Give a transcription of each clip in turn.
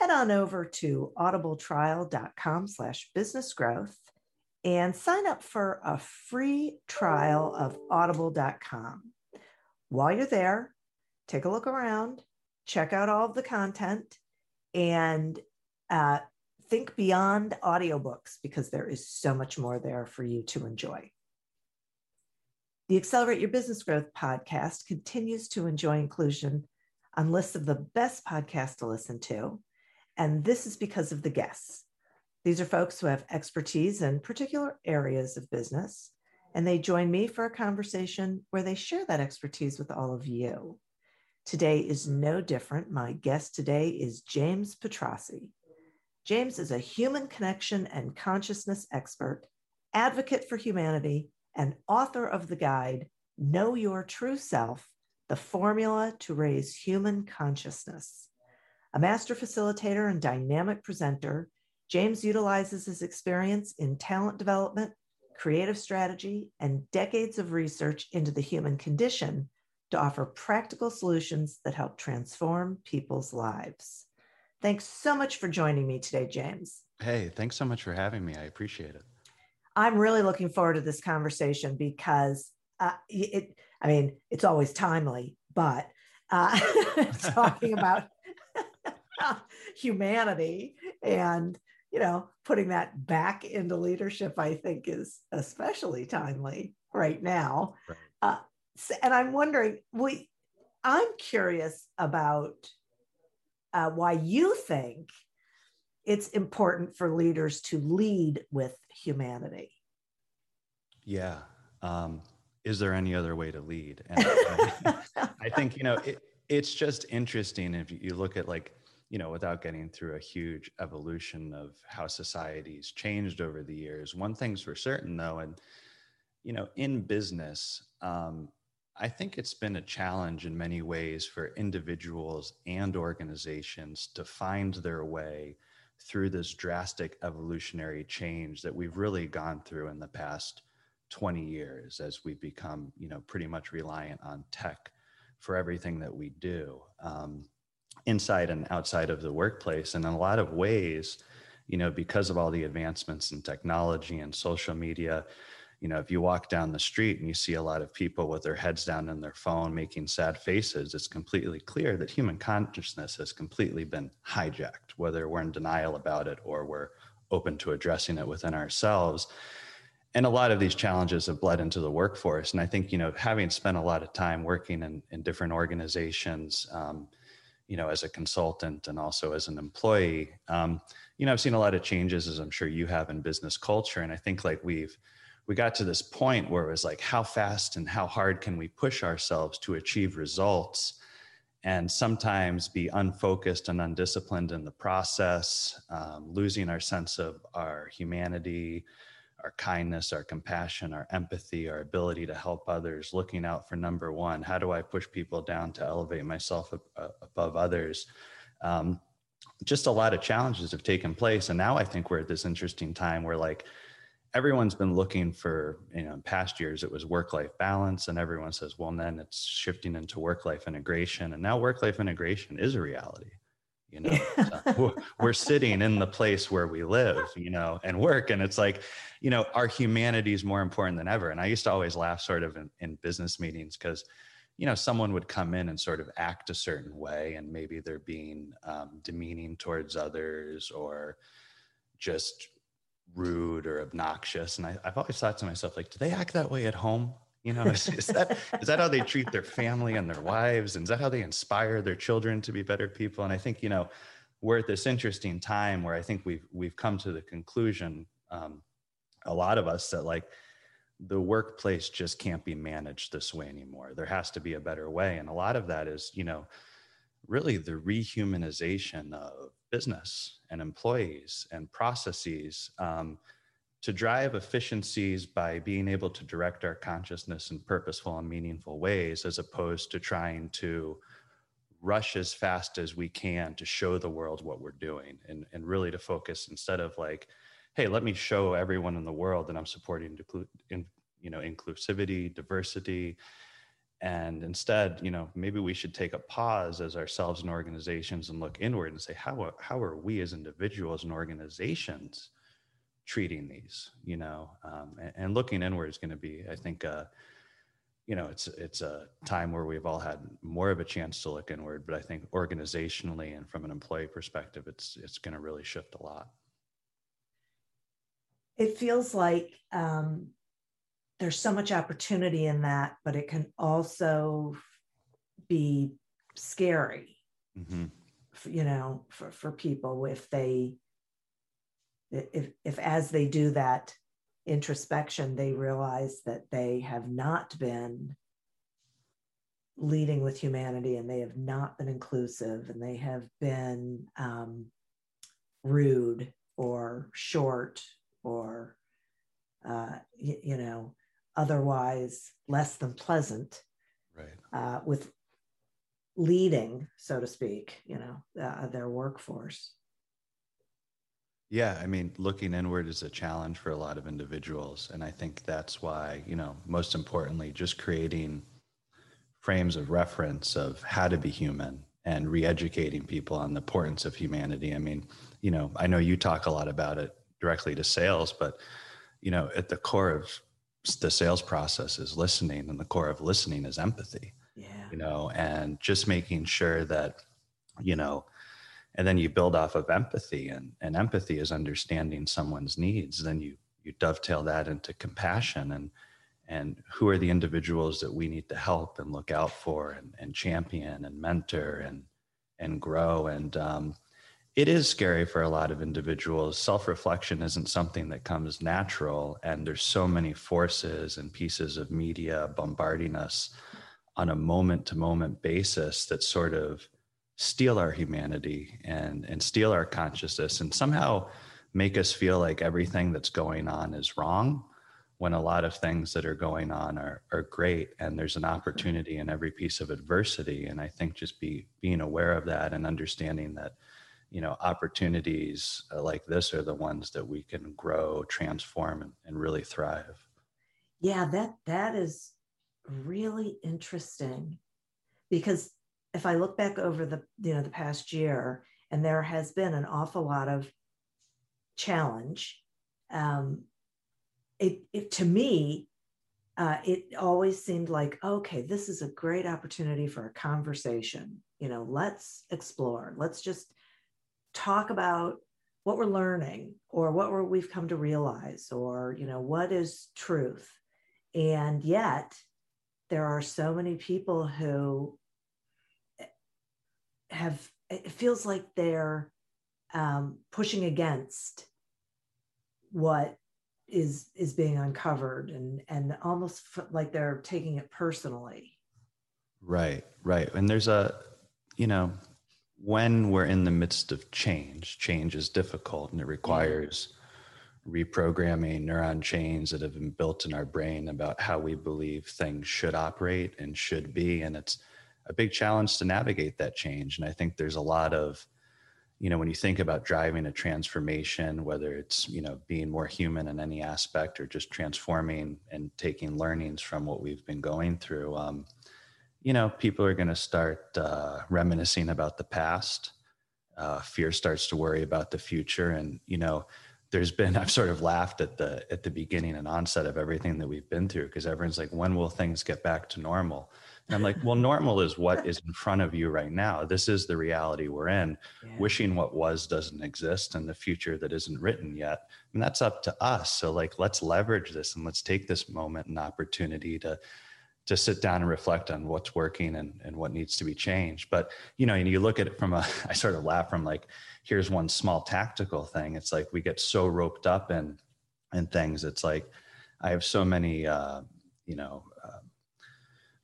head on over to audibletrial.com slash business growth and sign up for a free trial of audible.com. While you're there, take a look around, check out all of the content, and uh, think beyond audiobooks because there is so much more there for you to enjoy. The Accelerate Your Business Growth podcast continues to enjoy inclusion on lists of the best podcasts to listen to and this is because of the guests. These are folks who have expertise in particular areas of business, and they join me for a conversation where they share that expertise with all of you. Today is no different. My guest today is James Petrossi. James is a human connection and consciousness expert, advocate for humanity, and author of the guide, Know Your True Self The Formula to Raise Human Consciousness. A master facilitator and dynamic presenter, James utilizes his experience in talent development, creative strategy, and decades of research into the human condition to offer practical solutions that help transform people's lives. Thanks so much for joining me today, James. Hey, thanks so much for having me. I appreciate it. I'm really looking forward to this conversation because uh, it, I mean, it's always timely, but uh, talking about humanity. And you know putting that back into leadership i think is especially timely right now. Right. Uh, and i'm wondering we i'm curious about uh, why you think it's important for leaders to lead with humanity. Yeah um, is there any other way to lead? And I, I think you know it, it's just interesting if you look at like you know, without getting through a huge evolution of how society's changed over the years. One thing's for certain, though, and you know, in business, um, I think it's been a challenge in many ways for individuals and organizations to find their way through this drastic evolutionary change that we've really gone through in the past 20 years as we've become, you know, pretty much reliant on tech for everything that we do. Um, inside and outside of the workplace. And in a lot of ways, you know, because of all the advancements in technology and social media, you know, if you walk down the street and you see a lot of people with their heads down in their phone making sad faces, it's completely clear that human consciousness has completely been hijacked, whether we're in denial about it or we're open to addressing it within ourselves. And a lot of these challenges have bled into the workforce. And I think, you know, having spent a lot of time working in, in different organizations, um, you know, as a consultant and also as an employee, um, you know, I've seen a lot of changes, as I'm sure you have in business culture. And I think like we've, we got to this point where it was like, how fast and how hard can we push ourselves to achieve results? and sometimes be unfocused and undisciplined in the process, um, losing our sense of our humanity, our kindness, our compassion, our empathy, our ability to help others, looking out for number one. How do I push people down to elevate myself above others? Um, just a lot of challenges have taken place. And now I think we're at this interesting time where, like, everyone's been looking for, you know, in past years it was work life balance, and everyone says, well, then it's shifting into work life integration. And now work life integration is a reality you know so we're sitting in the place where we live you know and work and it's like you know our humanity is more important than ever. And i used to always laugh sort of in, in business meetings because you know someone would come in and sort of act a certain way and maybe they're being um, demeaning towards others or just rude or obnoxious. And I, i've always thought to myself like do they act that way at home you know is, is that is that how they treat their family and their wives and is that how they inspire their children to be better people and i think you know we're at this interesting time where i think we've we've come to the conclusion um, a lot of us that like the workplace just can't be managed this way anymore. There has to be a better way. And a lot of that is, you know, really the rehumanization of business and employees and processes um, to drive efficiencies by being able to direct our consciousness in purposeful and meaningful ways, as opposed to trying to rush as fast as we can to show the world what we're doing and, and really to focus instead of like, hey, let me show everyone in the world that I'm supporting in, you know inclusivity, diversity, and instead, you know, maybe we should take a pause as ourselves and organizations and look inward and say, how how are we as individuals and organizations treating these? You know, um, and, and, looking inward is going to be, I think. Uh, you know it's it's a time where we've all had more of a chance to look inward but i think organizationally and from an employee perspective it's it's going to really shift a lot it feels like um, there's so much opportunity in that, but it can also be scary, mm-hmm. you know, for, for people if they, if, if as they do that introspection, they realize that they have not been leading with humanity and they have not been inclusive and they have been um, rude or short or uh, you, you, know otherwise less than pleasant right. uh, with leading so to speak you know uh, their workforce yeah i mean looking inward is a challenge for a lot of individuals and i think that's why you know most importantly just creating frames of reference of how to be human and re-educating people on the importance of humanity i mean you know i know you talk a lot about it directly to sales, but you know, at the core of the sales process is listening, and the core of listening is empathy. Yeah. You know, and just making sure that, you know, and then you build off of empathy, and and empathy is understanding someone's needs. Then you you dovetail that into compassion and and who are the individuals that we need to help and look out for and, and champion and mentor and and grow and um, it is scary for a lot of individuals. Self reflection isn't something that comes natural. And there's so many forces and pieces of media bombarding us on a moment to moment basis that sort of steal our humanity and, and steal our consciousness and somehow make us feel like everything that's going on is wrong when a lot of things that are going on are, are great and there's an opportunity in every piece of adversity. And i think just be being aware of that and understanding that you know opportunities uh, like this are the ones that we can grow transform and, and really thrive. Yeah that that is really interesting because if i look back over the you know the past year and there has been an awful lot of challenge um it, it to me uh, it always seemed like okay this is a great opportunity for a conversation. You know let's explore. Let's just talk about what we're learning or what we're, we've come to realize or you know what is truth. And yet there are so many people who have it feels like they're um, pushing against what is is being uncovered and and almost like they're taking it personally. Right right. And there's a you know, when we're in the midst of change, change is difficult and it requires reprogramming neuron chains that have been built in our brain about how we believe things should operate and should be. And it's a big challenge to navigate that change. And I think there's a lot of, you know, when you think about driving a transformation, whether it's, you know, being more human in any aspect or just transforming and taking learnings from what we've been going through, um, you know, people are going to start uh, reminiscing about the past. Uh, fear starts to worry about the future, and you know, there's been I've sort of laughed at the at the beginning and onset of everything that we've been through because everyone's like, when will things get back to normal? And I'm like, well, normal is what is in front of you right now. This is the reality we're in. Yeah. Wishing what was doesn't exist and the future that isn't written yet. And that's up to us. So like let's leverage this and let's take this moment and opportunity to to sit down and reflect on what's working and, and what needs to be changed. But you know, and you look at it from a, I sort of laugh from like, here's one small tactical thing. It's like we get so roped up in in things. It's like I have so many, uh, you know,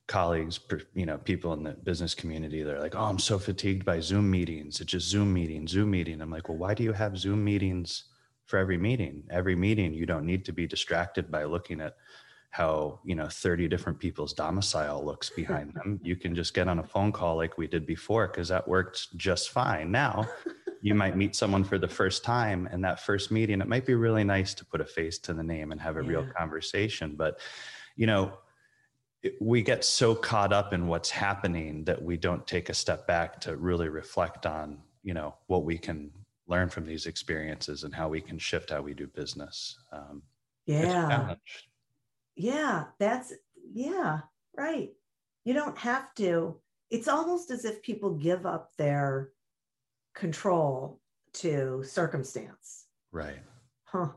colleagues, you know, people in the business community. They're like, oh, I'm so fatigued by Zoom meetings. It's just Zoom meeting, Zoom meeting. I'm like, well, why do you have Zoom meetings for every meeting? Every meeting, you don't need to be distracted by looking at how you know 30 different people's domicile looks behind them you can just get on a phone call like we did before because that worked just fine now you might meet someone for the first time and that first meeting it might be really nice to put a face to the name and have a yeah. real conversation but you know we get so caught up in what's happening that we don't take a step back to really reflect on you know what we can learn from these experiences and how we can shift how we do business um, yeah yeah, that's, yeah, right. You don't have to. It's almost as if people give up their control to circumstance. Right. Huh.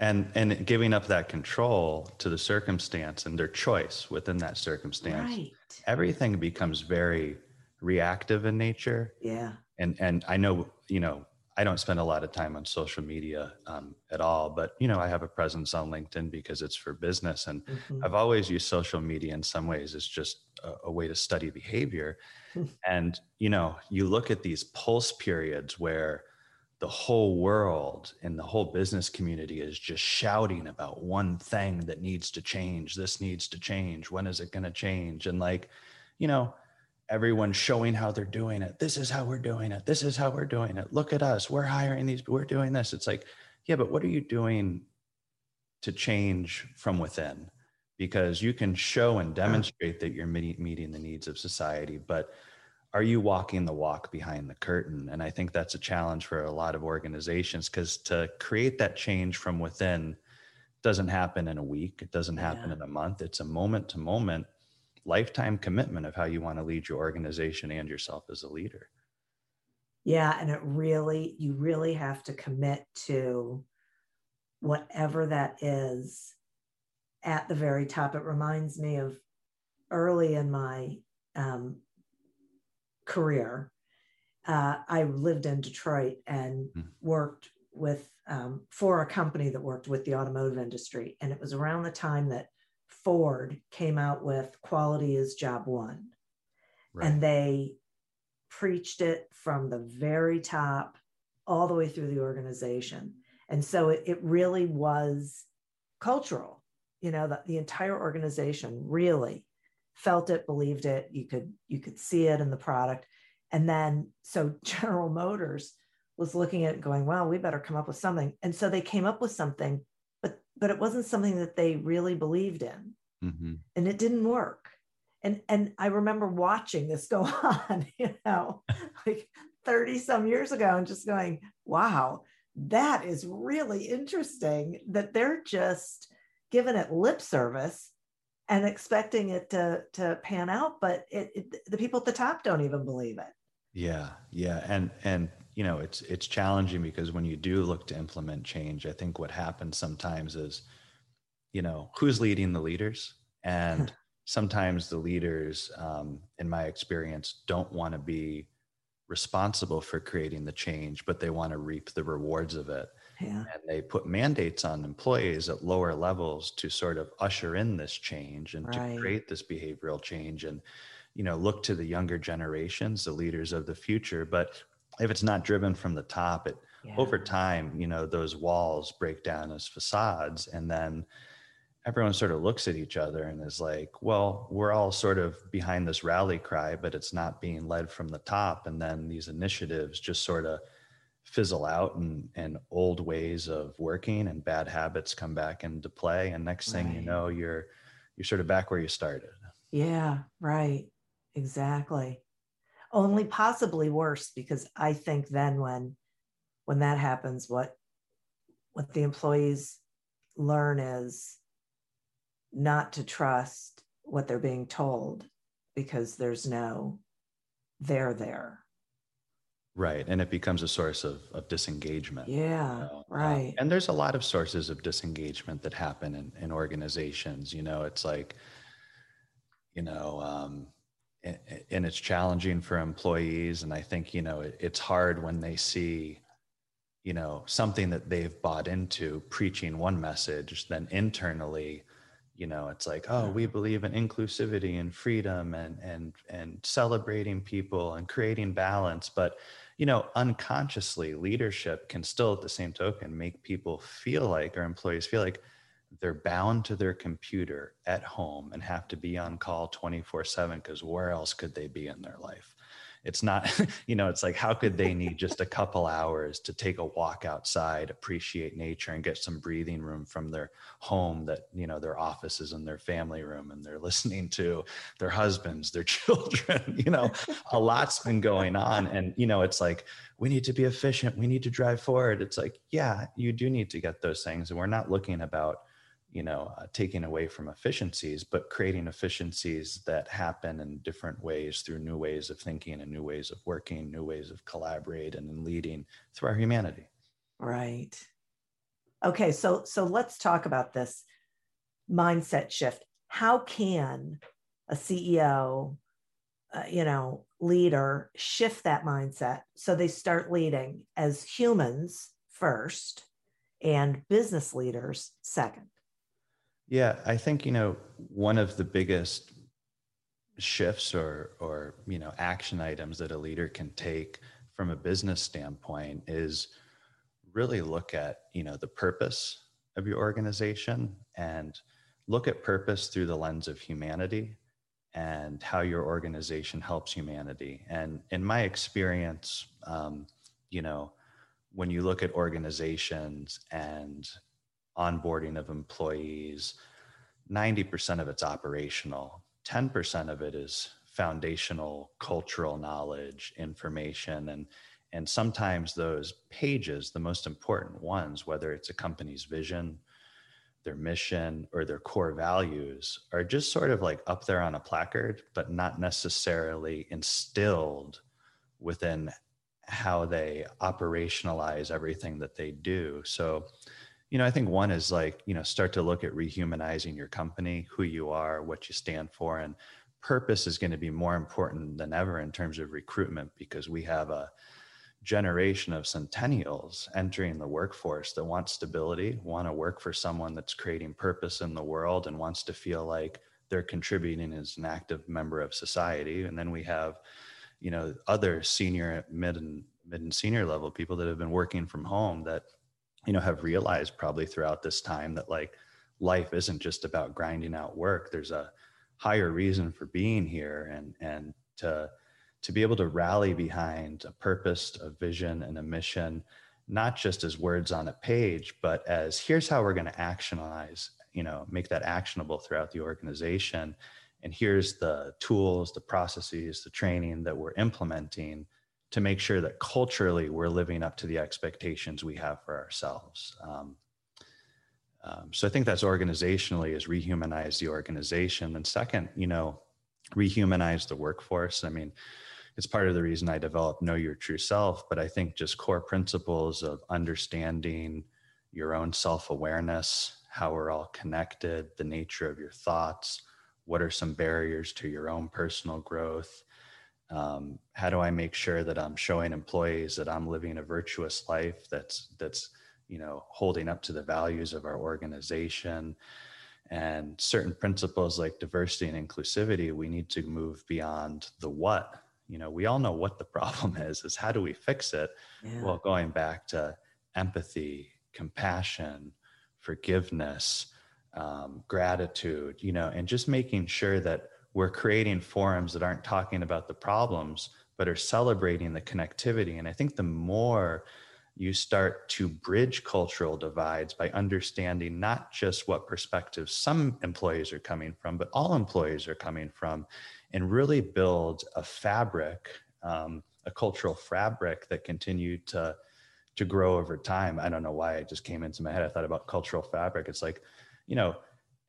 And and giving up that control to the circumstance and their choice within that circumstance. Right. Everything becomes very reactive in nature. Yeah. And and I know, you know, I don't spend a lot of time on social media um, at all, but you know, I have a presence on LinkedIn because it's for business, and mm-hmm. I've always used social media in some ways as just a, a way to study behavior. and you know, you look at these pulse periods where the whole world and the whole business community is just shouting about one thing that needs to change. This needs to change. When is it going to change? And like, you know, everyone showing how they're doing it. This is how we're doing it. This is how we're doing it. Look at us. We're hiring these, we're doing this. It's like, yeah, but what are you doing to change from within? Because you can show and demonstrate that you're meeting the needs of society, but are you walking the walk behind the curtain? And I think that's a challenge for a lot of organizations because to create that change from within doesn't happen in a week, it doesn't happen yeah. in a month. It's a moment to moment lifetime commitment of how you want to lead your organization and yourself as a leader. Yeah, and it really, you really have to commit to whatever that is at the very top. It reminds me of early in my um, career. Uh, I lived in Detroit and mm. worked with um, for a company that worked with the automotive industry, and it was around the time that Ford came out with quality is job one. Right. And they preached it from the very top all the way through the organization. And so it, it really was cultural. You know, the, the entire organization really felt it, believed it. You could you could see it in the product. And then so General Motors was looking at it going, well, we better come up with something. And so they came up with something but but it wasn't something that they really believed in mm-hmm. and it didn't work and and i remember watching this go on you know like 30 some years ago and just going wow that is really interesting that they're just giving it lip service and expecting it to to pan out but it, it the people at the top don't even believe it. Yeah yeah and and you know it's it's challenging because when you do look to implement change i think what happens sometimes is you know who's leading the leaders? And sometimes the leaders um, in my experience don't want to be responsible for creating the change but they want to reap the rewards of it yeah. and they put mandates on employees at lower levels to sort of usher in this change and right. to create this behavioral change and you know look to the younger generations the leaders of the future but if it's not driven from the top it yeah. over time you know those walls break down as facades and then everyone sort of looks at each other and is like well we're all sort of behind this rally cry but it's not being led from the top and then these initiatives just sort of fizzle out and and old ways of working and bad habits come back into play. And next thing right. you know you're you're sort of back where you started. Yeah right. Exactly. Only possibly worse because i think then when when that happens what what the employees learn is not to trust what they're being told because there's no they're there right and it becomes a source of, of disengagement. Yeah you right. um, and there's a lot of sources of disengagement that happen in, in organizations you know it's like you know um, and, and it's challenging for employees and i think you know it, it's hard when they see you know something that they've bought into preaching one message then internally you know it's like oh we believe in inclusivity and freedom and and and celebrating people and creating balance but you know unconsciously leadership can still at the same token make people feel like or employees feel like they're bound to their computer at home and have to be on call 24 7 because where else could they be in their life it's not you know it's like how could they need just a couple hours to take a walk outside appreciate nature and get some breathing room from their home that you know their office is in their family room and they're listening to their husbands their children you know? A lot's been going on and you know it's like we need to be efficient. We need to drive forward. It's like yeah you do need to get those things. And we're not looking about you know uh, taking away from efficiencies but creating efficiencies that happen in different ways through new ways of thinking and new ways of working new ways of collaborating and leading through our humanity. Right. Okay so so let's talk about this mindset shift. How can a ceo uh, you know leader shift that mindset so they start leading as humans first and business leaders second yeah, I think you know one of the biggest shifts or or you know action items that a leader can take from a business standpoint is really look at you know the purpose of your organization and look at purpose through the lens of humanity and how your organization helps humanity. And in my experience um, you know when you look at organizations and onboarding of employees, 90% of it's operational, 10% of it is foundational cultural knowledge, information, and and sometimes those pages, the most important ones, whether it's a company's vision, their mission, or their core values, are just sort of like up there on a placard, but not necessarily instilled within how they operationalize everything that they do. So you know, I think one is like, you know, start to look at rehumanizing your company, who you are, what you stand for. And purpose is going to be more important than ever in terms of recruitment because we have a generation of centennials entering the workforce that want stability, want to work for someone that's creating purpose in the world and wants to feel like they're contributing as an active member of society. And then we have, you know, other senior, mid and mid and senior level people that have been working from home that you know have realized probably throughout this time that like life isn't just about grinding out work. There's a higher reason for being here and and to to be able to rally behind a purpose a vision and a mission not just as words on a page but as here's how we're going to actionize you know make that actionable throughout the organization. And here's the tools the processes the training that we're implementing to make sure that culturally we're living up to the expectations we have for ourselves. Um, um, so I think that's organizationally is rehumanize the organization. And second, you know, rehumanize the workforce. I mean, it's part of the reason I developed Know Your True Self, but I think just core principles of understanding your own self awareness, how we're all connected, the nature of your thoughts, what are some barriers to your own personal growth, um, how do i make sure that i'm showing employees that i'm living a virtuous life that's that's you know holding up to the values of our organization and certain principles like diversity and inclusivity we need to move beyond the what you know we all know what the problem is is how do we fix it yeah. well going back to empathy compassion forgiveness um, gratitude you know and just making sure that we're creating forums that aren't talking about the problems but are celebrating the connectivity and i think the more you start to bridge cultural divides by understanding not just what perspectives some employees are coming from, but all employees are coming from, and really build a fabric, um, a cultural fabric that continue to to grow over time. I don't know why it just came into my head. I thought about cultural fabric. It's like, you know,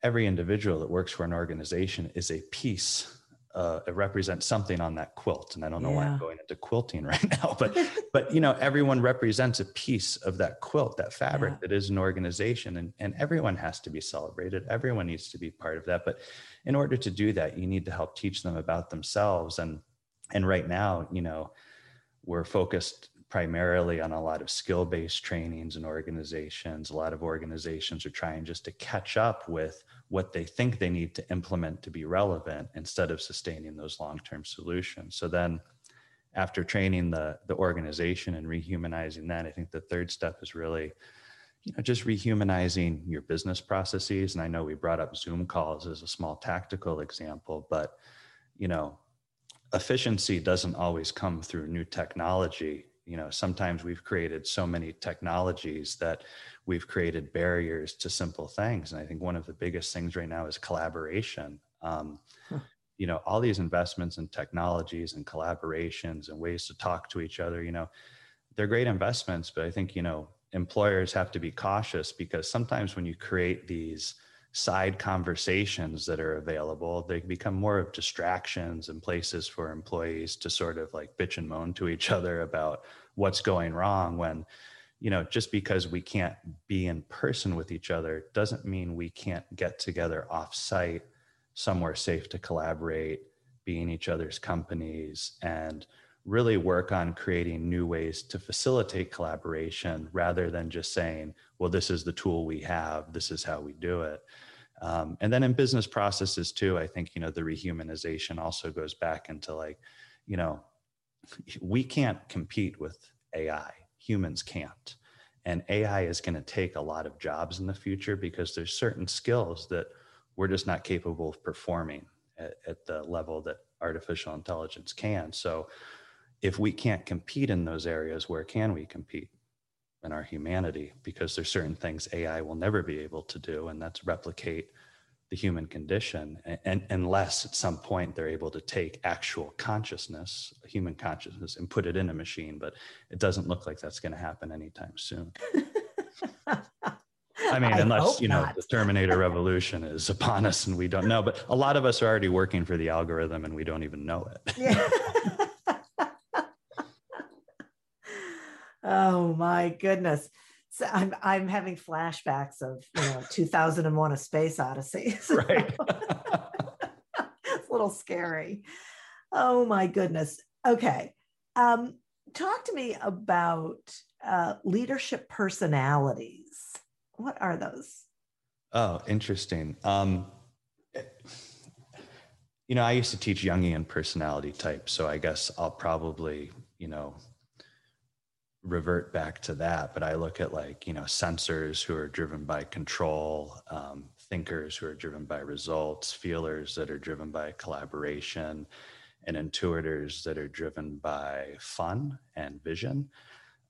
every individual that works for an organization is a piece uh, it represents something on that quilt and i don't know yeah. why i'm going into quilting right now but but you know everyone represents a piece of that quilt that fabric yeah. that is an organization and, and everyone has to be celebrated everyone needs to be part of that but in order to do that you need to help teach them about themselves and and right now you know we're focused primarily on a lot of skill based trainings and organizations. A lot of organizations are trying just to catch up with what they think they need to implement to be relevant instead of sustaining those long-term solutions. So then after training the the organization and rehumanizing that i think the third step is really you know just rehumanizing your business processes. And i know we brought up zoom calls as a small tactical example but you know efficiency doesn't always come through new technology you know sometimes we've created so many technologies that we've created barriers to simple things. And i think one of the biggest things right now is collaboration. Um, huh. you know all these investments in technologies and collaborations and ways to talk to each other you know they're great investments. But i think you know employers have to be cautious because sometimes when you create these side conversations that are available. They become more of distractions and places for employees to sort of like bitch and moan to each other about what's going wrong when you know just because we can't be in person with each other doesn't mean we can't get together off site somewhere safe to collaborate be in each other's companies and really work on creating new ways to facilitate collaboration rather than just saying, well, this is the tool we have, this is how we do it. Um, and then in business processes too, I think, you know, the rehumanization also goes back into like, you know, we can't compete with AI, humans can't. And AI is going to take a lot of jobs in the future because there's certain skills that we're just not capable of performing at, at the level that artificial intelligence can. So if we can't compete in those areas, where can we compete? In our humanity, because there's certain things AI will never be able to do, and that's replicate the human condition, and, and, unless at some point they're able to take actual consciousness, human consciousness, and put it in a machine. But it doesn't look like that's going to happen anytime soon. I mean, I unless you know not. the Terminator Revolution is upon us and we don't know. But a lot of us are already working for the algorithm and we don't even know it. Yeah. Oh my goodness. So I'm I'm having flashbacks of you know 2001 a space odyssey. right. it's a little scary. Oh my goodness. Okay. Um, talk to me about uh, leadership personalities. What are those? Oh, interesting. Um, you know, I used to teach Jungian personality types, so I guess I'll probably, you know, revert back to that but i look at like you know sensors who are driven by control um, thinkers who are driven by results feelers that are driven by collaboration and intuitors that are driven by fun and vision.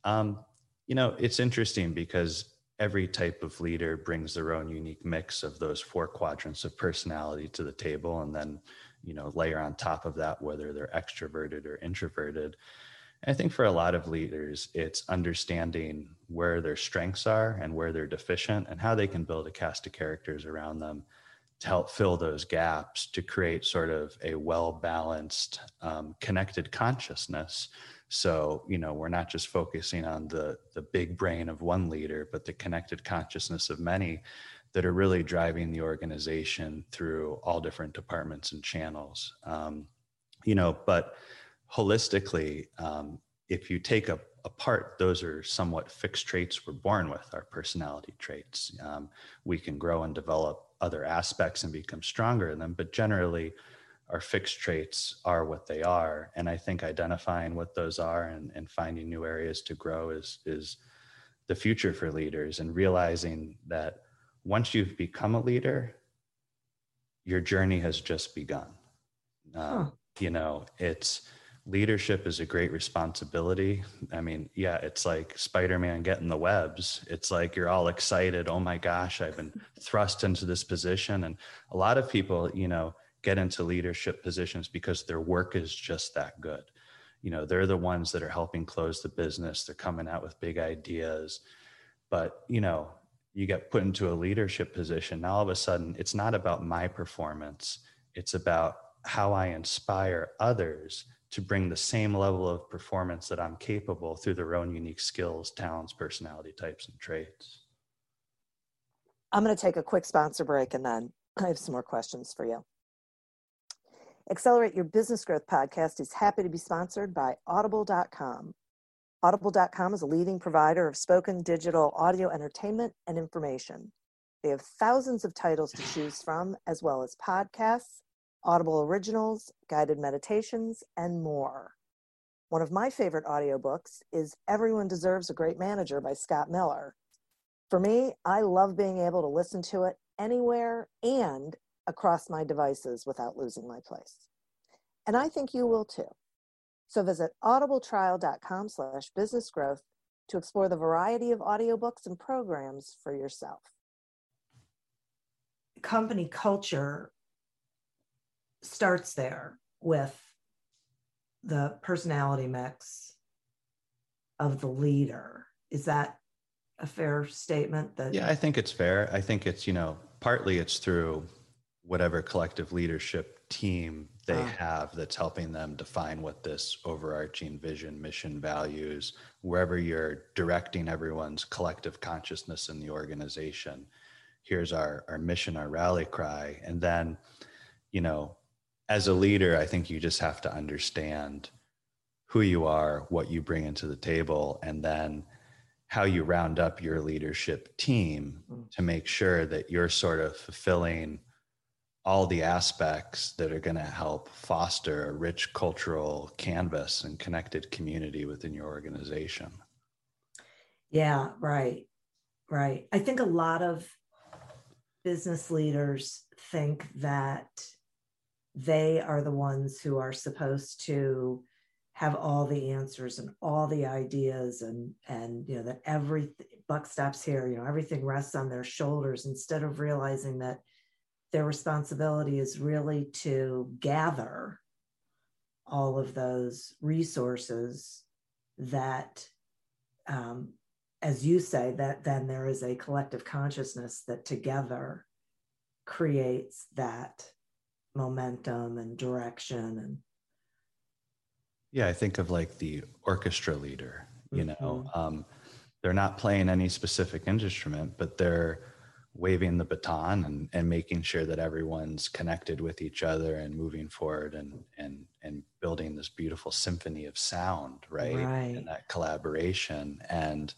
Um, you know it's interesting because every type of leader brings their own unique mix of those four quadrants of personality to the table and then you know layer on top of that whether they're extroverted or introverted I think for a lot of leaders, it's understanding where their strengths are and where they're deficient and how they can build a cast of characters around them to help fill those gaps to create sort of a well balanced, um, connected consciousness. So, you know, we're not just focusing on the, the big brain of one leader, but the connected consciousness of many that are really driving the organization through all different departments and channels. Um, you know, but holistically, um, if you take a, apart, those are somewhat fixed traits we're born with, our personality traits. Um, we can grow and develop other aspects and become stronger in them. But generally, our fixed traits are what they are. And I think identifying what those are and, and finding new areas to grow is, is the future for leaders and realizing that once you've become a leader, your journey has just begun. Um, huh. You know, it's leadership is a great responsibility. I mean, yeah, it's like Spider Man getting the webs. It's like you're all excited. Oh my gosh, I've been thrust into this position. And a lot of people, you know, get into leadership positions because their work is just that good. You know, they're the ones that are helping close the business, they're coming out with big ideas. But, you know, you get put into a leadership position. Now, all of a sudden, it's not about my performance, it's about how I inspire others to bring the same level of performance that I'm capable through their own unique skills, talents, personality types, and traits. I'm going to take a quick sponsor break and then I have some more questions for you. Accelerate Your Business Growth podcast is happy to be sponsored by Audible.com. Audible.com is a leading provider of spoken digital audio entertainment and information. They have thousands of titles to choose from, as well as podcasts, Audible originals, guided meditations, and more. One of my favorite audiobooks is Everyone Deserves a Great Manager by Scott Miller. For me, I love being able to listen to it anywhere and across my devices without losing my place. And I think you will too. So visit audibletrial.com slash business growth to explore the variety of audiobooks and programs for yourself. Company culture starts there with the personality mix of the leader. Is that a fair statement that Yeah, I think it's fair. I think it's, you know, partly it's through whatever collective leadership team they ah. have that's helping them define what this overarching vision, mission, values, wherever you're directing everyone's collective consciousness in the organization. Here's our, our mission, our rally cry. And then, you know, as a leader, I think you just have to understand who you are, what you bring into the table, and then how you round up your leadership team mm. to make sure that you're sort of fulfilling all the aspects that are going to help foster a rich cultural canvas and connected community within your organization. Yeah, right. Right. I think a lot of business leaders think that they are the ones who are supposed to have all the answers and all the ideas and and you know that every buck stops here you know everything rests on their shoulders instead of realizing that their responsibility is really to gather all of those resources that um, as you say that then there is a collective consciousness that together creates that momentum and direction and yeah i think of like the orchestra leader you mm-hmm. know um, they're not playing any specific instrument but they're waving the baton and, and making sure that everyone's connected with each other and moving forward and and and building this beautiful symphony of sound right, right. and that collaboration and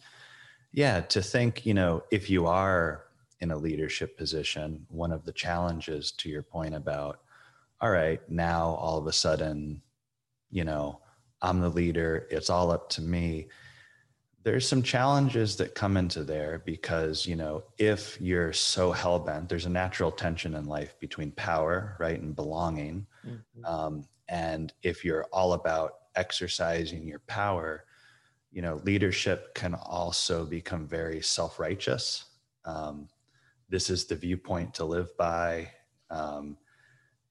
yeah to think you know if you are in a leadership position, one of the challenges to your point about, all right, now all of a sudden, you know, I'm the leader, it's all up to me. There's some challenges that come into there because, you know, if you're so hell bent, there's a natural tension in life between power, right, and belonging. Mm-hmm. Um, and if you're all about exercising your power, you know, leadership can also become very self righteous. Um, this is the viewpoint to live by. Um,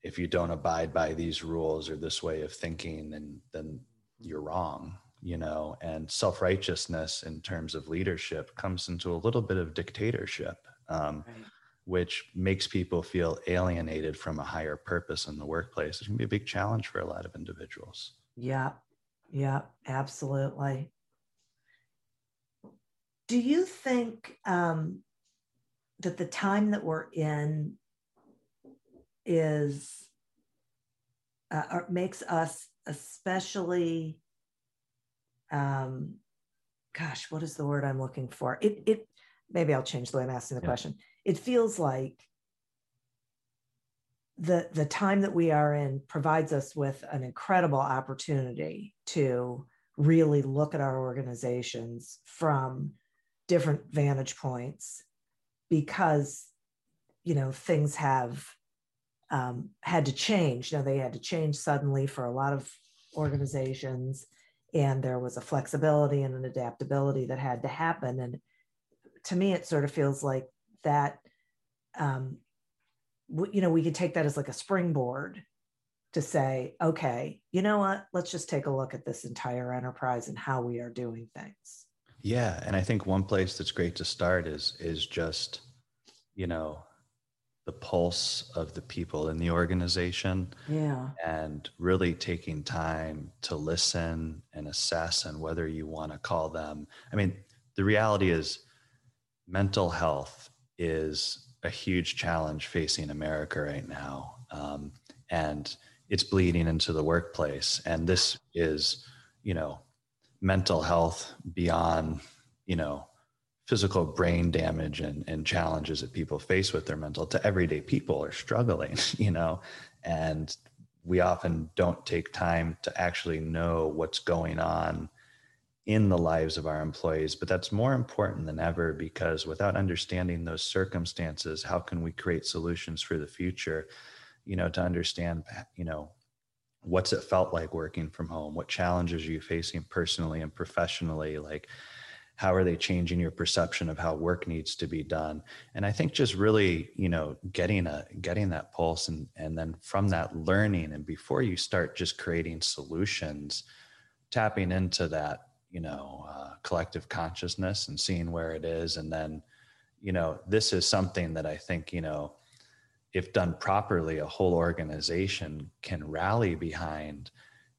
if you don't abide by these rules or this way of thinking, then then you're wrong, you know. And self righteousness in terms of leadership comes into a little bit of dictatorship, um, right. which makes people feel alienated from a higher purpose in the workplace. It can be a big challenge for a lot of individuals. Yeah, yeah, absolutely. Do you think um, that the time that we're in is uh, makes us especially um gosh what is the word i'm looking for it it maybe i'll change the way i'm asking the yeah. question it feels like the the time that we are in provides us with an incredible opportunity to really look at our organizations from different vantage points because you know things have um, had to change. Now they had to change suddenly for a lot of organizations and there was a flexibility and an adaptability that had to happen. And to me it sort of feels like that um, you know we could take that as like a springboard to say okay you know what? Let's just take a look at this entire enterprise and how we are doing things. Yeah and i think one place that's great to start is is just you know the pulse of the people in the organization yeah and really taking time to listen and assess and whether you want to call them i mean the reality is mental health is a huge challenge facing America right now. Um, and it's bleeding into the workplace. And this is, you know, mental health beyond, you know, physical brain damage and, and challenges that people face with their mental to everyday people are struggling, you know, and we often don't take time to actually know what's going on in the lives of our employees. But that's more important than ever because without understanding those circumstances, how can we create solutions for the future? You know, to understand, you know, what's it felt like working from home? What challenges are you facing personally and professionally? Like, how are they changing your perception of how work needs to be done? And i think just really you know getting a getting that pulse and and then from that learning and before you start just creating solutions tapping into that you know uh, collective consciousness and seeing where it is and then you know this is something that i think you know if done properly a whole organization can rally behind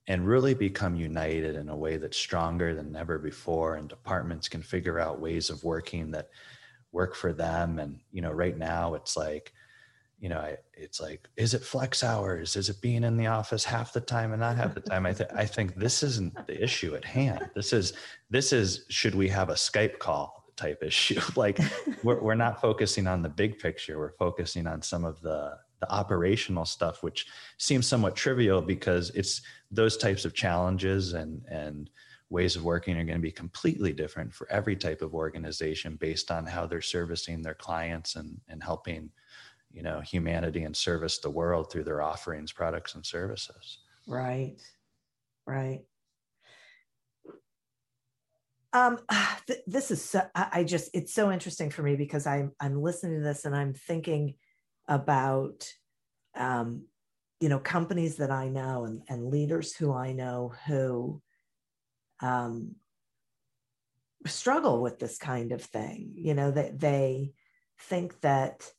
and really become united in a way that's stronger than ever before and departments can figure out ways of working that work for them and you know right now it's like you know, I, it's like, is it flex hours? Is it being in the office half the time and not half the time? I, th- I think this isn't the issue at hand. This is, this is, should we have a Skype call type issue? like we're, we're not focusing on the big picture. We're focusing on some of the, the operational stuff, which seems somewhat trivial because it's those types of challenges and, and ways of working are going to be completely different for every type of organization based on how they're servicing their clients and, and helping you know humanity and service the world through their offerings products and services. Right. Right. Um th- this is so i just it's so interesting for me because i'm i'm listening to this and i'm thinking about um you know companies that i know and, and leaders who i know who um struggle with this kind of thing. You know that they think that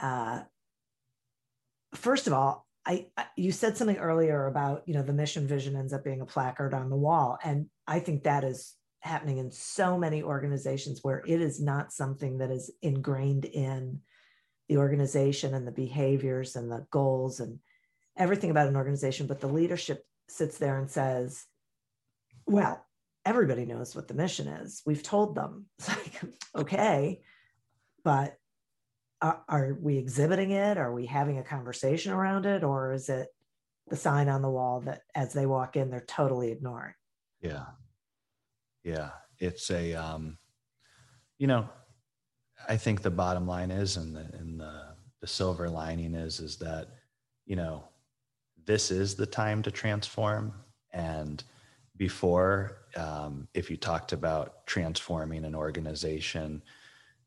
uh, first of all, I, I, you said something earlier about you know the mission vision ends up being a placard on the wall, and I think that is happening in so many organizations where it is not something that is ingrained in the organization and the behaviors and the goals and everything about an organization, but the leadership sits there and says, "Well, everybody knows what the mission is. We've told them." It's like, okay, but are, are we exhibiting it? Are we having a conversation around it? Or is it the sign on the wall that as they walk in, they're totally ignoring? Yeah. Yeah. It's a, um, you know, I think the bottom line is, and the, and the, the silver lining is, is that, you know, this is the time to transform. And before, um, if you talked about transforming an organization,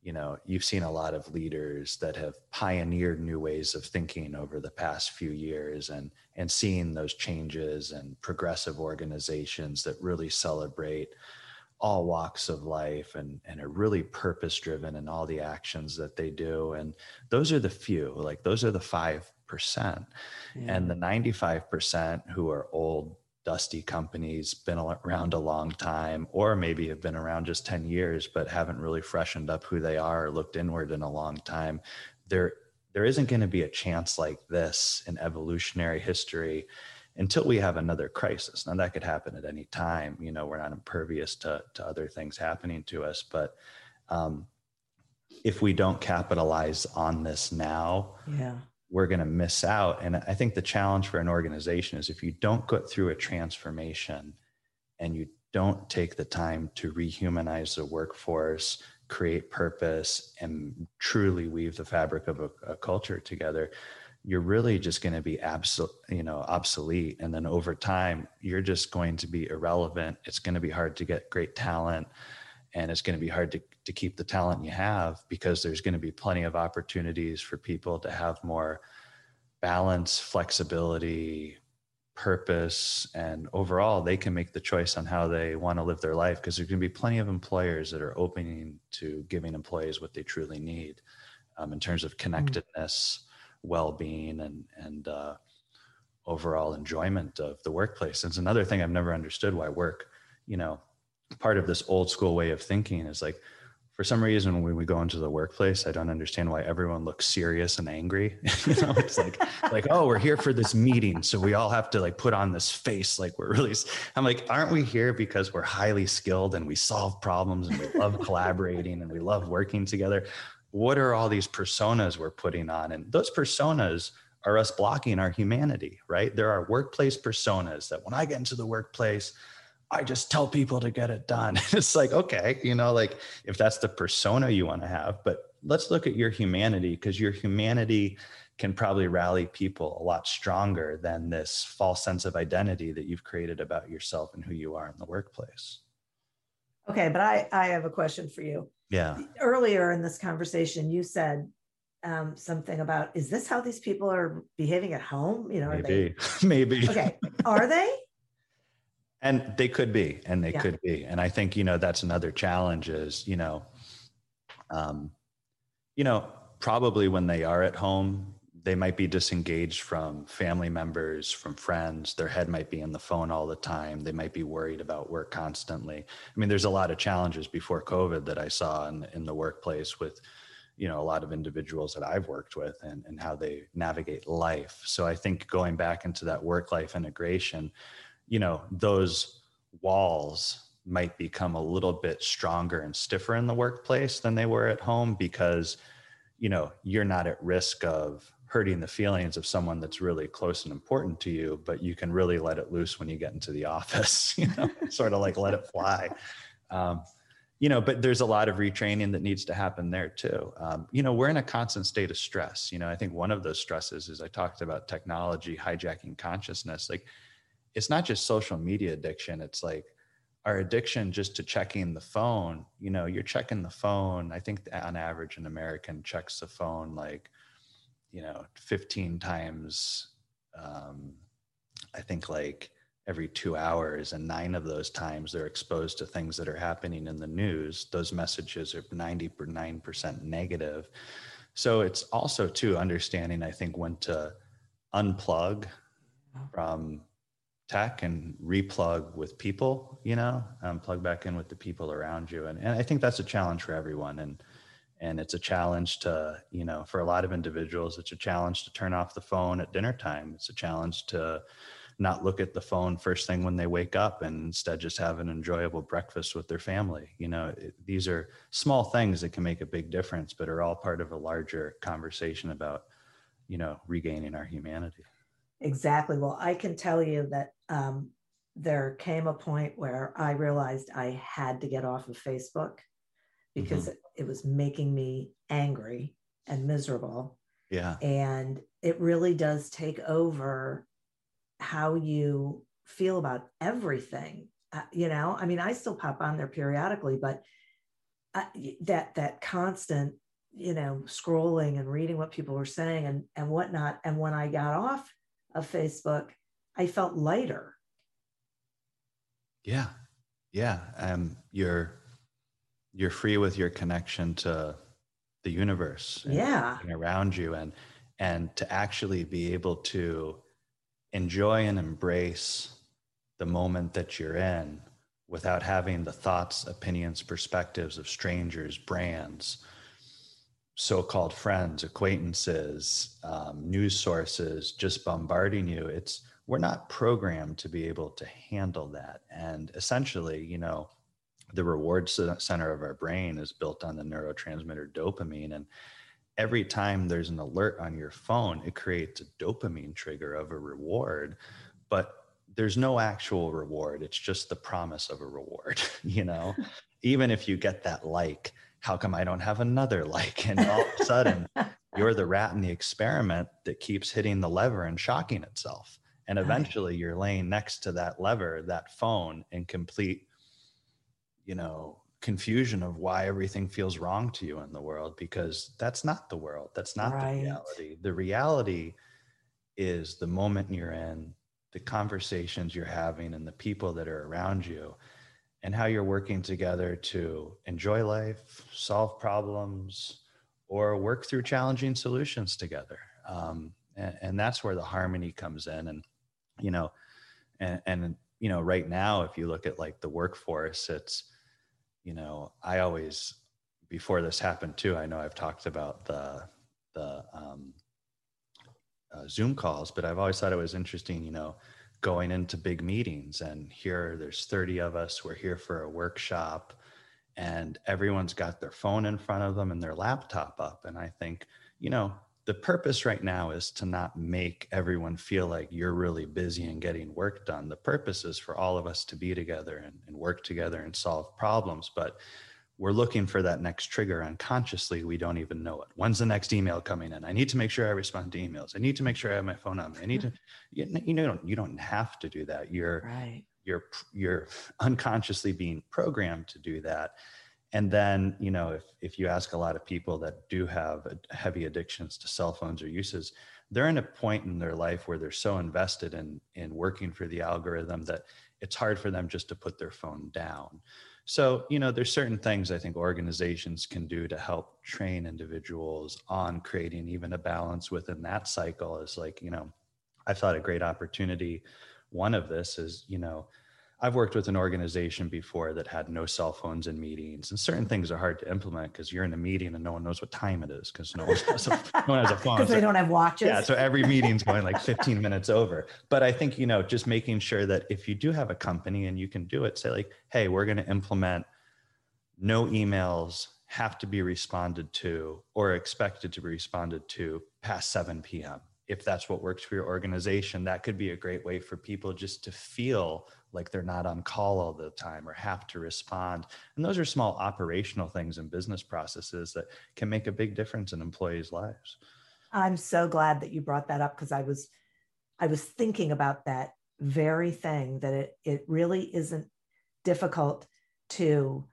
you know you've seen a lot of leaders that have pioneered new ways of thinking over the past few years and and seeing those changes and progressive organizations that really celebrate all walks of life and and are really purpose driven in all the actions that they do and those are the few like those are the 5% yeah. and the 95% who are old dusty companies, been around a long time, or maybe have been around just 10 years, but haven't really freshened up who they are or looked inward in a long time. There, there isn't going to be a chance like this in evolutionary history until we have another crisis. Now that could happen at any time. You know, we're not impervious to, to other things happening to us, but um, if we don't capitalize on this now, yeah we're going to miss out. And I think the challenge for an organization is if you don't go through a transformation and you don't take the time to rehumanize the workforce, create purpose, and truly weave the fabric of a, a culture together, you're really just going to be absolute, you know, obsolete. And then over time, you're just going to be irrelevant. It's going to be hard to get great talent and it's going to be hard to, to keep the talent you have because there's going to be plenty of opportunities for people to have more balance flexibility purpose and overall they can make the choice on how they want to live their life because there's going to be plenty of employers that are opening to giving employees what they truly need um, in terms of mm. connectedness mm-hmm. Well-being and and uh, overall enjoyment of the workplace. It's another thing i've never understood why work you know part of this old school way of thinking is like for some reason when we go into the workplace i don't understand why everyone looks serious and angry. You know it's like like oh we're here for this meeting so we all have to like put on this face like we're really i'm like aren't we here because we're highly skilled and we solve problems and we love collaborating and we love working together what are all these personas we're putting on and those personas are us blocking our humanity right there are workplace personas that when i get into the workplace I just tell people to get it done. it's like, okay, you know, like if that's the persona you want to have, but let's look at your humanity because your humanity can probably rally people a lot stronger than this false sense of identity that you've created about yourself and who you are in the workplace. Okay, but I, I have a question for you. Yeah. Earlier in this conversation, you said um, something about is this how these people are behaving at home? You know, maybe, they... maybe. Okay, are they? and they could be and they yeah. could be and i think you know that's another challenge is you know um you know probably when they are at home they might be disengaged from family members from friends their head might be in the phone all the time they might be worried about work constantly. I mean there's a lot of challenges before covid that i saw in, in the workplace with you know a lot of individuals that i've worked with and, and how they navigate life. So i think going back into that work life integration you know those walls might become a little bit stronger and stiffer in the workplace than they were at home because you know you're not at risk of hurting the feelings of someone that's really close and important to you but you can really let it loose when you get into the office you know sort of like let it fly. Um, you know but there's a lot of retraining that needs to happen there too. Um, you know we're in a constant state of stress. You know i think one of those stresses is i talked about technology hijacking consciousness. Like it's not just social media addiction. It's like our addiction just to checking the phone. You know you're checking the phone. I think on average an american checks the phone like you know 15 times um, i think like every two hours and nine of those times they're exposed to things that are happening in the news those messages are 99% negative. So it's also too understanding i think when to unplug from tech and replug with people you know plug back in with the people around you. And, and i think that's a challenge for everyone. And and it's a challenge to you know for a lot of individuals it's a challenge to turn off the phone at dinner time. It's a challenge to not look at the phone first thing when they wake up and instead just have an enjoyable breakfast with their family. You know it, these are small things that can make a big difference but are all part of a larger conversation about you know regaining our humanity. Exactly. Well, I can tell you that um, there came a point where I realized I had to get off of Facebook because mm-hmm. it, it was making me angry and miserable. Yeah. And it really does take over how you feel about everything. Uh, you know, I mean, I still pop on there periodically, but uh, that that constant, you know, scrolling and reading what people were saying and and whatnot. And when I got off of Facebook, I felt lighter. Yeah. Yeah. Um, you're you're free with your connection to the universe and, yeah. around you and and to actually be able to enjoy and embrace the moment that you're in without having the thoughts opinions perspectives of strangers brands so-called friends acquaintances um, news sources just bombarding you. It's we're not programmed to be able to handle that. And essentially you know the reward center of our brain is built on the neurotransmitter dopamine and every time there's an alert on your phone, it creates a dopamine trigger of a reward, but there's no actual reward. It's just the promise of a reward, you know? Even if you get that like, how come I don't have another like? And all of a sudden, you're the rat in the experiment that keeps hitting the lever and shocking itself. And eventually, you're laying next to that lever, that phone, in complete, you know, confusion of why everything feels wrong to you in the world because that's not the world. That's not Right. the reality. The reality is the moment you're in, the conversations you're having, and the people that are around you, and how you're working together to enjoy life, solve problems, or work through challenging solutions together. Um, and, and that's where the harmony comes in. And, you know, and, and, you know, right now, if you look at like the workforce, it's, you know, I always, before this happened too, I know I've talked about the, the, um, uh, Zoom calls, but I've always thought it was interesting, you know, going into big meetings and here there's 30 of us, we're here for a workshop and everyone's got their phone in front of them and their laptop up. And I think, you know, the purpose right now is to not make everyone feel like you're really busy and getting work done. The purpose is for all of us to be together and, and work together and solve problems. But we're looking for that next trigger unconsciously. We don't even know it. When's the next email coming in? I need to make sure I respond to emails. I need to make sure I have my phone on me. I need to, you, you know, you don't have to do that. You're, Right. you're you're unconsciously being programmed to do that and then you know if if you ask a lot of people that do have heavy addictions to cell phones or uses they're in a point in their life where they're so invested in in working for the algorithm that it's hard for them just to put their phone down. So you know there's certain things i think organizations can do to help train individuals on creating even a balance within that cycle is like you know i thought a great opportunity one of this is you know i've worked with an organization before that had no cell phones in meetings and certain things are hard to implement because you're in a meeting and no one knows what time it is because no one has a, no one has a phone. Because So- they don't have watches. yeah so every meeting's going like 15 minutes over. But i think you know just making sure that if you do have a company and you can do it say like hey we're going to implement no emails have to be responded to or expected to be responded to past 7 p.m if that's what works for your organization that could be a great way for people just to feel like they're not on call all the time or have to respond and those are small operational things and business processes that can make a big difference in employees lives I'm so glad that you brought that up because I was I was thinking about that very thing that it it really isn't difficult to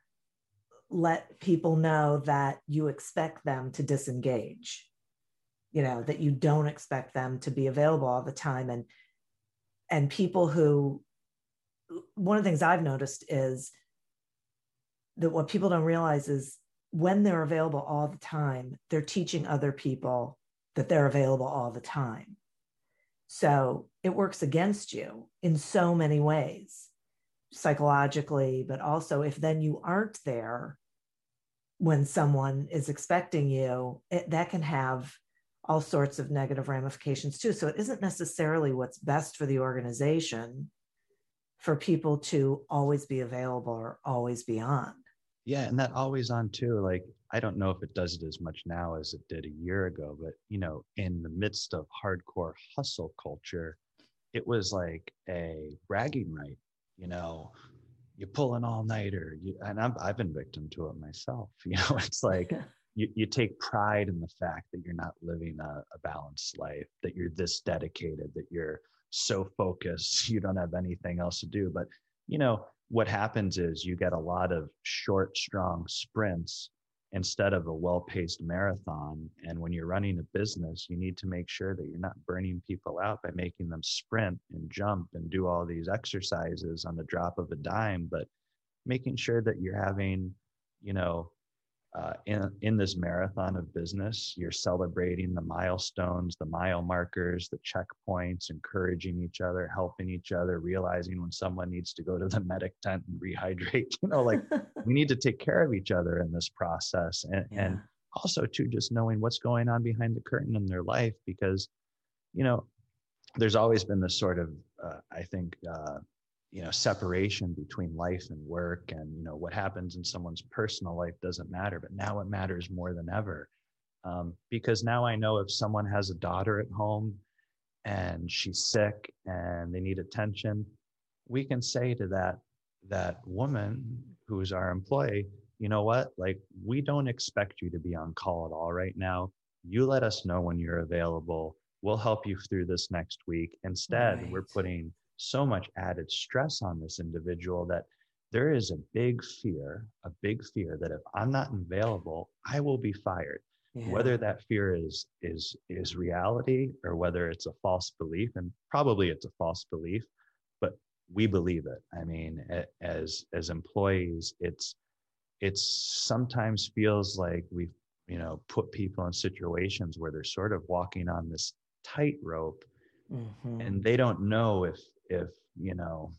let people know that you expect them to disengage. You know, that you don't expect them to be available all the time and and people who one of the things I've noticed is that what people don't realize is when they're available all the time, they're teaching other people that they're available all the time. So it works against you in so many ways, psychologically, but also if then you aren't there when someone is expecting you, it, that can have all sorts of negative ramifications too. So it isn't necessarily what's best for the organization for people to always be available or always be on. Yeah, and that always on too. Like I don't know if it does it as much now as it did a year ago, but you know, in the midst of hardcore hustle culture, it was like a bragging right. You know, you pull an all nighter, and I'm, I've been victim to it myself. You know, it's like you, you take pride in the fact that you're not living a, a balanced life, that you're this dedicated, that you're so focused, you don't have anything else to do. But you know, what happens is you get a lot of short, strong sprints instead of a well paced marathon. And when you're running a business, you need to make sure that you're not burning people out by making them sprint and jump and do all these exercises on the drop of a dime, but making sure that you're having, you know, uh, in, in this marathon of business, you're celebrating the milestones, the mile markers, the checkpoints, encouraging each other, helping each other, realizing when someone needs to go to the medic tent and rehydrate. You know, like we need to take care of each other in this process. And, and also, too, just knowing what's going on behind the curtain in their life, because, you know, there's always been this sort of, uh, I think, uh, you know separation between life and work and you know what happens in someone's personal life doesn't matter but now it matters more than ever um, because now I know if someone has a daughter at home and she's sick and they need attention, we can say to that that woman who's our employee, you know what? Like we don't expect you to be on call at all right now. You let us know when you're available. We'll help you through this next week. Instead, right. we're putting so much added stress on this individual that there is a big fear, a big fear that if I'm not available, I will be fired. Yeah. Whether that fear is is is reality or whether it's a false belief, and probably it's a false belief, but we believe it. I mean, as as employees, it's it's sometimes feels like we've you know put people in situations where they're sort of walking on this tightrope, mm-hmm. and they don't know if if you know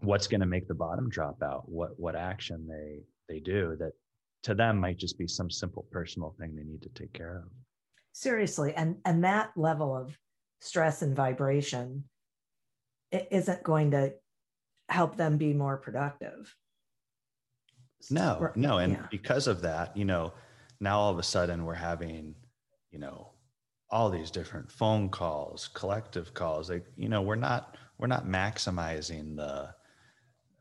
what's going to make the bottom drop out, what what action they they do that to them might just be some simple personal thing they need to take care of seriously and and that level of stress and vibration it isn't going to help them be more productive no no and yeah. because of that you know now all of a sudden we're having you know all these different phone calls collective calls like you know we're not we're not maximizing the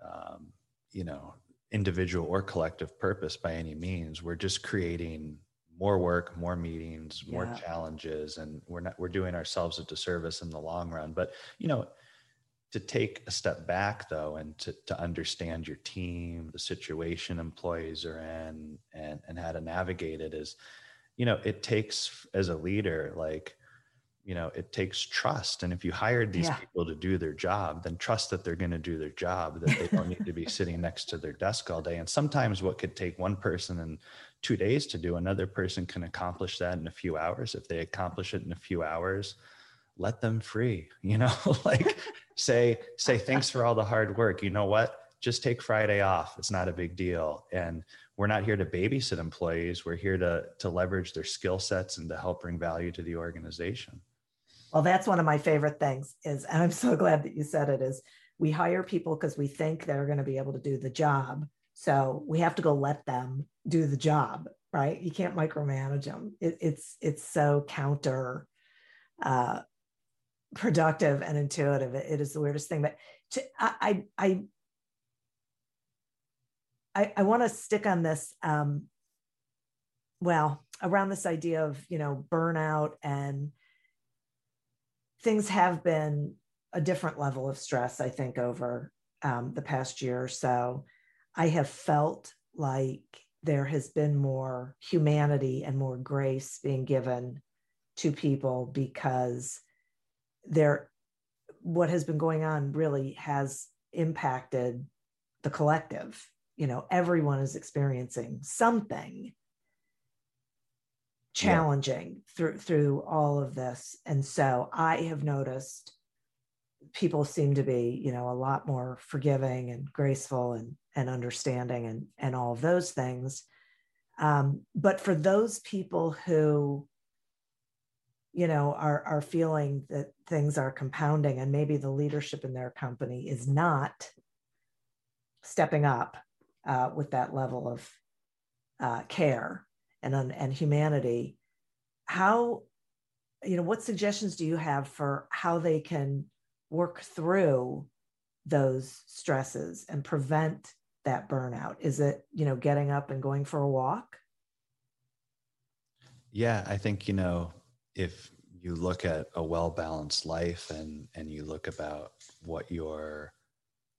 um, you know individual or collective purpose by any means. We're just creating more work, more meetings, more yeah. challenges, and we're not we're doing ourselves a disservice in the long run. But you know, to take a step back though and to, to understand your team, the situation employees are in and and how to navigate it is, you know, it takes as a leader, like you know it takes trust. And if you hired these yeah. people to do their job then trust that they're going to do their job that they don't need to be sitting next to their desk all day. And sometimes what could take one person in two days to do another person can accomplish that in a few hours. If they accomplish it in a few hours let them free you know? Like say say thanks for all the hard work. You know what? Just take friday off. It's not a big deal. And we're not here to babysit employees we're here to to leverage their skill sets and to help bring value to the organization well, that's one of my favorite things is, and I'm so glad that you said it is we hire people because we think they're going to be able to do the job. So we have to go let them do the job, right? You can't micromanage them. It, it's, it's so counter uh, productive and intuitive. It, is the weirdest thing, but to, I, I, I, I want to stick on this. Um, well, around this idea of, you know, burnout and things have been a different level of stress, I think, over um, the past year or so. I have felt like there has been more humanity and more grace being given to people because there what has been going on really has impacted the collective you know everyone is experiencing something challenging yeah. through through all of this and so i have noticed people seem to be you know a lot more forgiving and graceful and and understanding and and all of those things um, but for those people who you know are are feeling that things are compounding and maybe the leadership in their company is not stepping up uh, with that level of uh, care and and humanity how you know what suggestions do you have for how they can work through those stresses and prevent that burnout? Is it you know getting up and going for a walk? Yeah i think you know if you look at a well balanced life and and you look about what your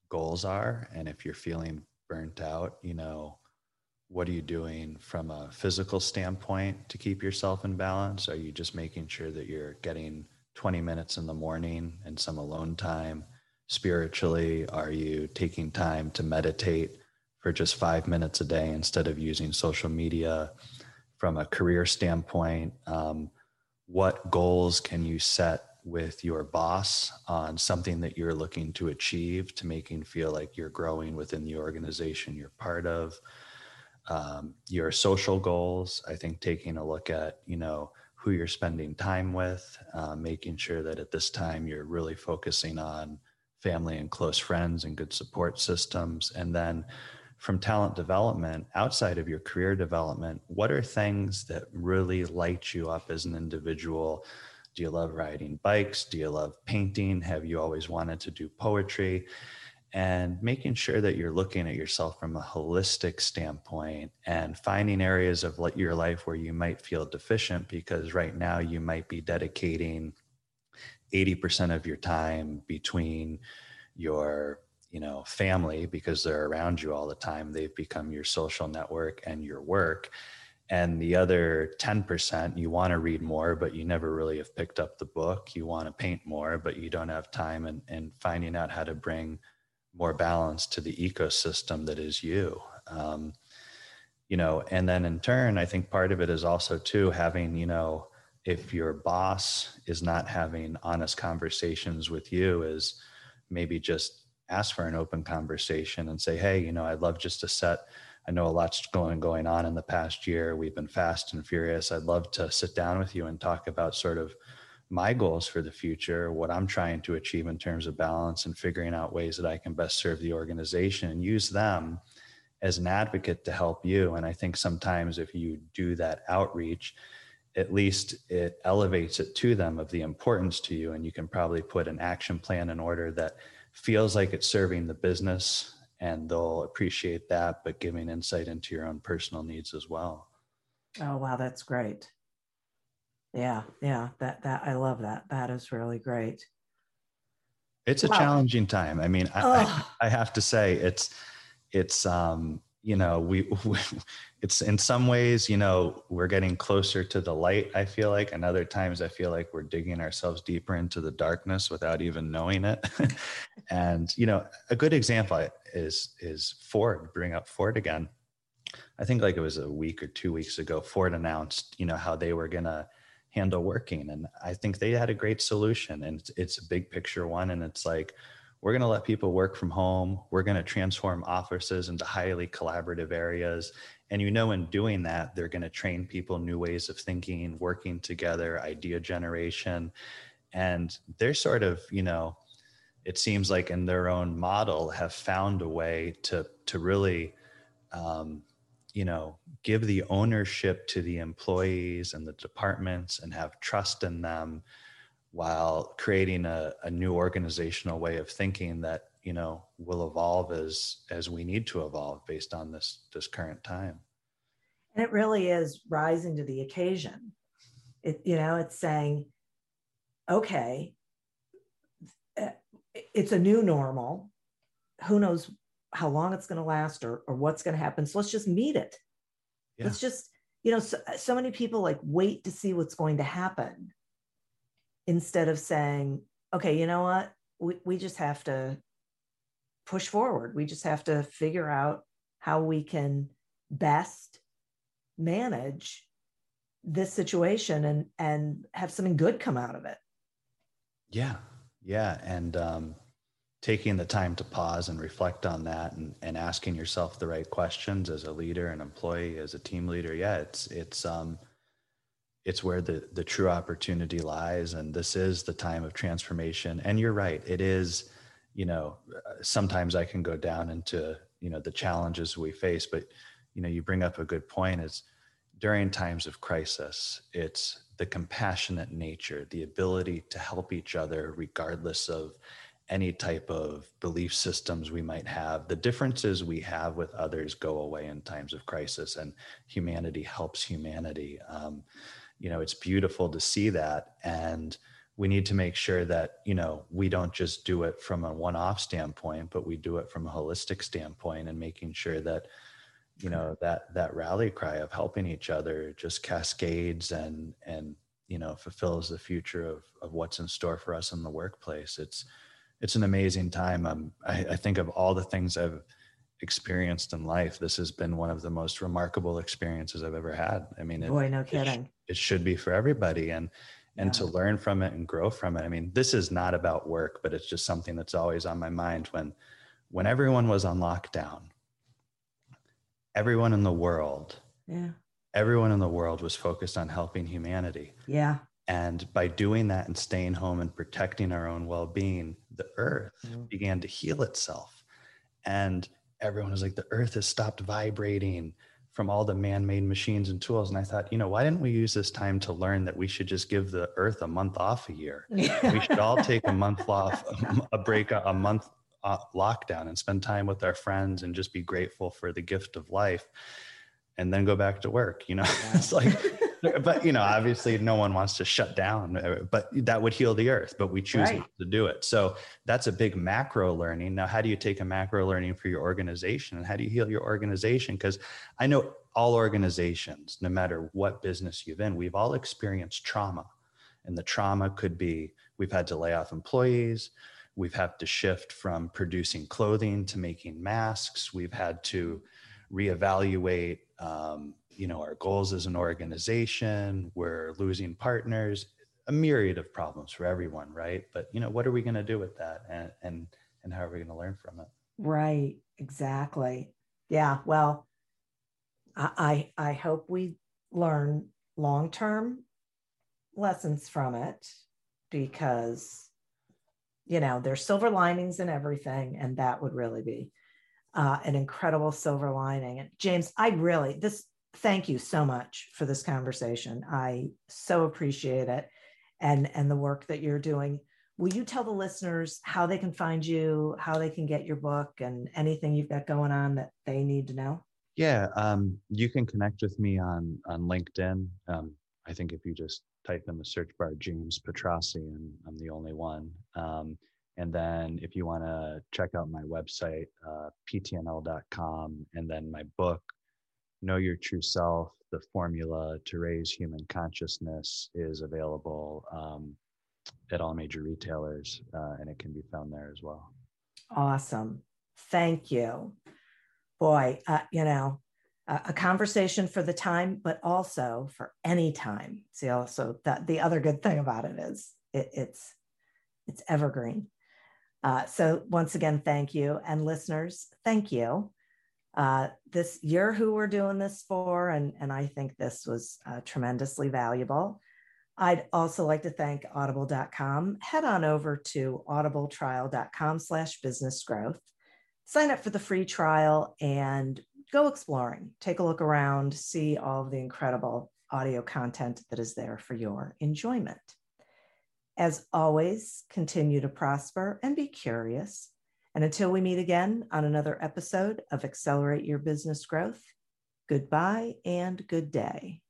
goals are and if you're feeling burnt out you know what are you doing from a physical standpoint to keep yourself in balance? Are you just making sure that you're getting 20 minutes in the morning and some alone time? Spiritually, are you taking time to meditate for just five minutes a day instead of using social media? From a career standpoint, um, what goals can you set with your boss on something that you're looking to achieve to making feel like you're growing within the organization you're part of? um, your social goals. I think taking a look at, you know, who you're spending time with, uh, making sure that at this time you're really focusing on family and close friends and good support systems. And then from talent development outside of your career development what are things that really light you up as an individual do you love riding bikes? Do you love painting? Have you always wanted to do poetry? And making sure that you're looking at yourself from a holistic standpoint and finding areas of your life where you might feel deficient because right now you might be dedicating 80% of your time between your you know family because they're around you all the time. They've become your social network and your work and the other 10% you want to read more but you never really have picked up the book. You want to paint more but you don't have time and, and finding out how to bring more balance to the ecosystem that is you. Um, you know and then in turn i think part of it is also too having you know if your boss is not having honest conversations with you is maybe just ask for an open conversation and say hey you know i'd love just to set i know a lot's going going on in the past year. We've been fast and furious. I'd love to sit down with you and talk about sort of my goals for the future what i'm trying to achieve in terms of balance and figuring out ways that i can best serve the organization and use them as an advocate to help you. And i think sometimes if you do that outreach at least it elevates it to them of the importance to you. And you can probably put an action plan in order that feels like it's serving the business and they'll appreciate that but giving insight into your own personal needs as well. Oh wow that's great. Yeah yeah that that i love that. That is really great. It's a wow. challenging time. I mean I, I, I have to say it's it's um you know we, we, it's in some ways you know we're getting closer to the light i feel like and other times i feel like we're digging ourselves deeper into the darkness without even knowing it. And you know a good example is is ford bring up ford again. I think like it was a week or two weeks ago ford announced you know how they were going to handle working and i think they had a great solution and it's, it's a big picture one and it's like we're going to let people work from home. We're going to transform offices into highly collaborative areas. And you know, in doing that, they're going to train people new ways of thinking, working together, idea generation. And they're sort of, you know, it seems like in their own model have found a way to, to really, um, you know, give the ownership to the employees and the departments and have trust in them while creating a, a new organizational way of thinking that you know will evolve as as we need to evolve based on this this current time. And it really is rising to the occasion. It you know it's saying okay eh, it's a new normal. Who knows how long it's going to last or, or what's going to happen. So let's just meet it. Yeah. let's just you know so, so many people like wait to see what's going to happen instead of saying, okay, you know what? We, we just have to push forward. We just have to figure out how we can best manage this situation and and have something good come out of it. Yeah. Yeah. And um taking the time to pause and reflect on that and, and asking yourself the right questions as a leader, an employee, as a team leader. Yeah, it's it's um it's where the the true opportunity lies and this is the time of transformation. And you're right it is you know sometimes i can go down into you know the challenges we face but you know you bring up a good point is during times of crisis it's the compassionate nature the ability to help each other regardless of any type of belief systems we might have. The differences we have with others go away in times of crisis and humanity helps humanity. Um, you know it's beautiful to see that and we need to make sure that you know we don't just do it from a one-off standpoint but we do it from a holistic standpoint and making sure that you know that that rally cry of helping each other just cascades and and you know fulfills the future of of what's in store for us in the workplace it's it's an amazing time um, I, I think of all the things i've experienced in life, this has been one of the most remarkable experiences I've ever had. I mean, it, boy, no kidding. It, should be for everybody, and and yeah. to learn from it and grow from it. I mean, this is not about work, but it's just something that's always on my mind. When when everyone was on lockdown, everyone in the world, yeah, everyone in the world was focused on helping humanity. Yeah. And by doing that and staying home and protecting our own well being, the earth mm-hmm. began to heal itself. And everyone was like, the earth has stopped vibrating from all the man-made machines and tools. And I thought, you know, why didn't we use this time to learn that we should just give the earth a month off a year? we should all take a month off, a break, a month uh, lockdown and spend time with our friends and just be grateful for the gift of life and then go back to work you know it's like but you know obviously no one wants to shut down uh, but that would heal the earth but we choose right. not to do it so that's a big macro learning now how do you take a macro learning for your organization and how do you heal your organization because i know all organizations no matter what business you've in we've all experienced trauma and the trauma could be we've had to lay off employees We've had to shift from producing clothing to making masks. We've had to reevaluate, um, you know, our goals as an organization. We're losing partners. A myriad of problems for everyone, right? But you know, what are we going to do with that, and and and how are we going to learn from it? Right. Exactly. Yeah. Well, I I hope we learn long term lessons from it because you know, there's silver linings in everything, and that would really be uh, an incredible silver lining. And James, I really this thank you so much for this conversation. I so appreciate it, and and the work that you're doing. Will you tell the listeners how they can find you, how they can get your book, and anything you've got going on that they need to know? Yeah, um, you can connect with me on on LinkedIn. Um, I think if you just type in the search bar James Petrossi, and I'm the only one. Um, and then if you want to check out my website, uh, ptnl.com, and then my book, Know Your True Self, The Formula to Raise Human Consciousness, is available um, at all major retailers, uh, and it can be found there as well. Awesome. Thank you. Boy, uh, you know, a conversation for the time, but also for any time. See, also that the other good thing about it is it, it's it's evergreen. Uh, so once again, thank you, and listeners, thank you. Uh, this you're who we're doing this for, and and I think this was uh, tremendously valuable. I'd also like to thank audible.com. Head on over to audibletrial.com slash business growth. Sign up for the free trial and go exploring, take a look around, see all of the incredible audio content that is there for your enjoyment. As always, continue to prosper and be curious. And until we meet again on another episode of Accelerate Your Business Growth, goodbye and good day.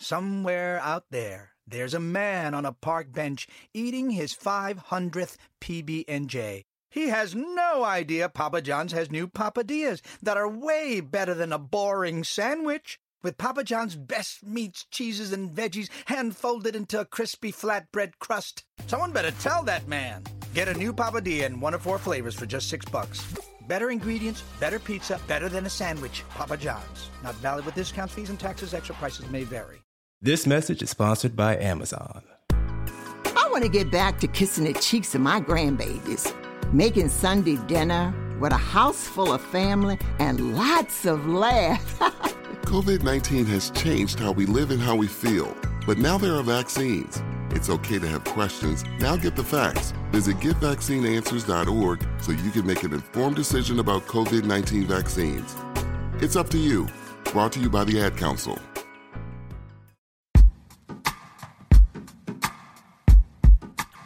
Somewhere out there, there's a man on a park bench eating his 500th PB&J he has no idea Papa John's has new papadillas that are way better than a boring sandwich. With Papa John's best meats, cheeses, and veggies hand folded into a crispy flatbread crust. Someone better tell that man. Get a new papadilla in one of four flavors for just six bucks. Better ingredients, better pizza, better than a sandwich. Papa John's. Not valid with discounts, fees, and taxes. Extra prices may vary. This message is sponsored by Amazon. I want to get back to kissing the cheeks of my grandbabies making Sunday dinner with a house full of family and lots of laughs. COVID 19 has changed how we live and how we feel, but now there are vaccines. It's okay to have questions. Now get the facts. Visit getvaccineanswers.org so you can make an informed decision about COVID 19 vaccines. It's up to you. Brought to you by the Ad Council.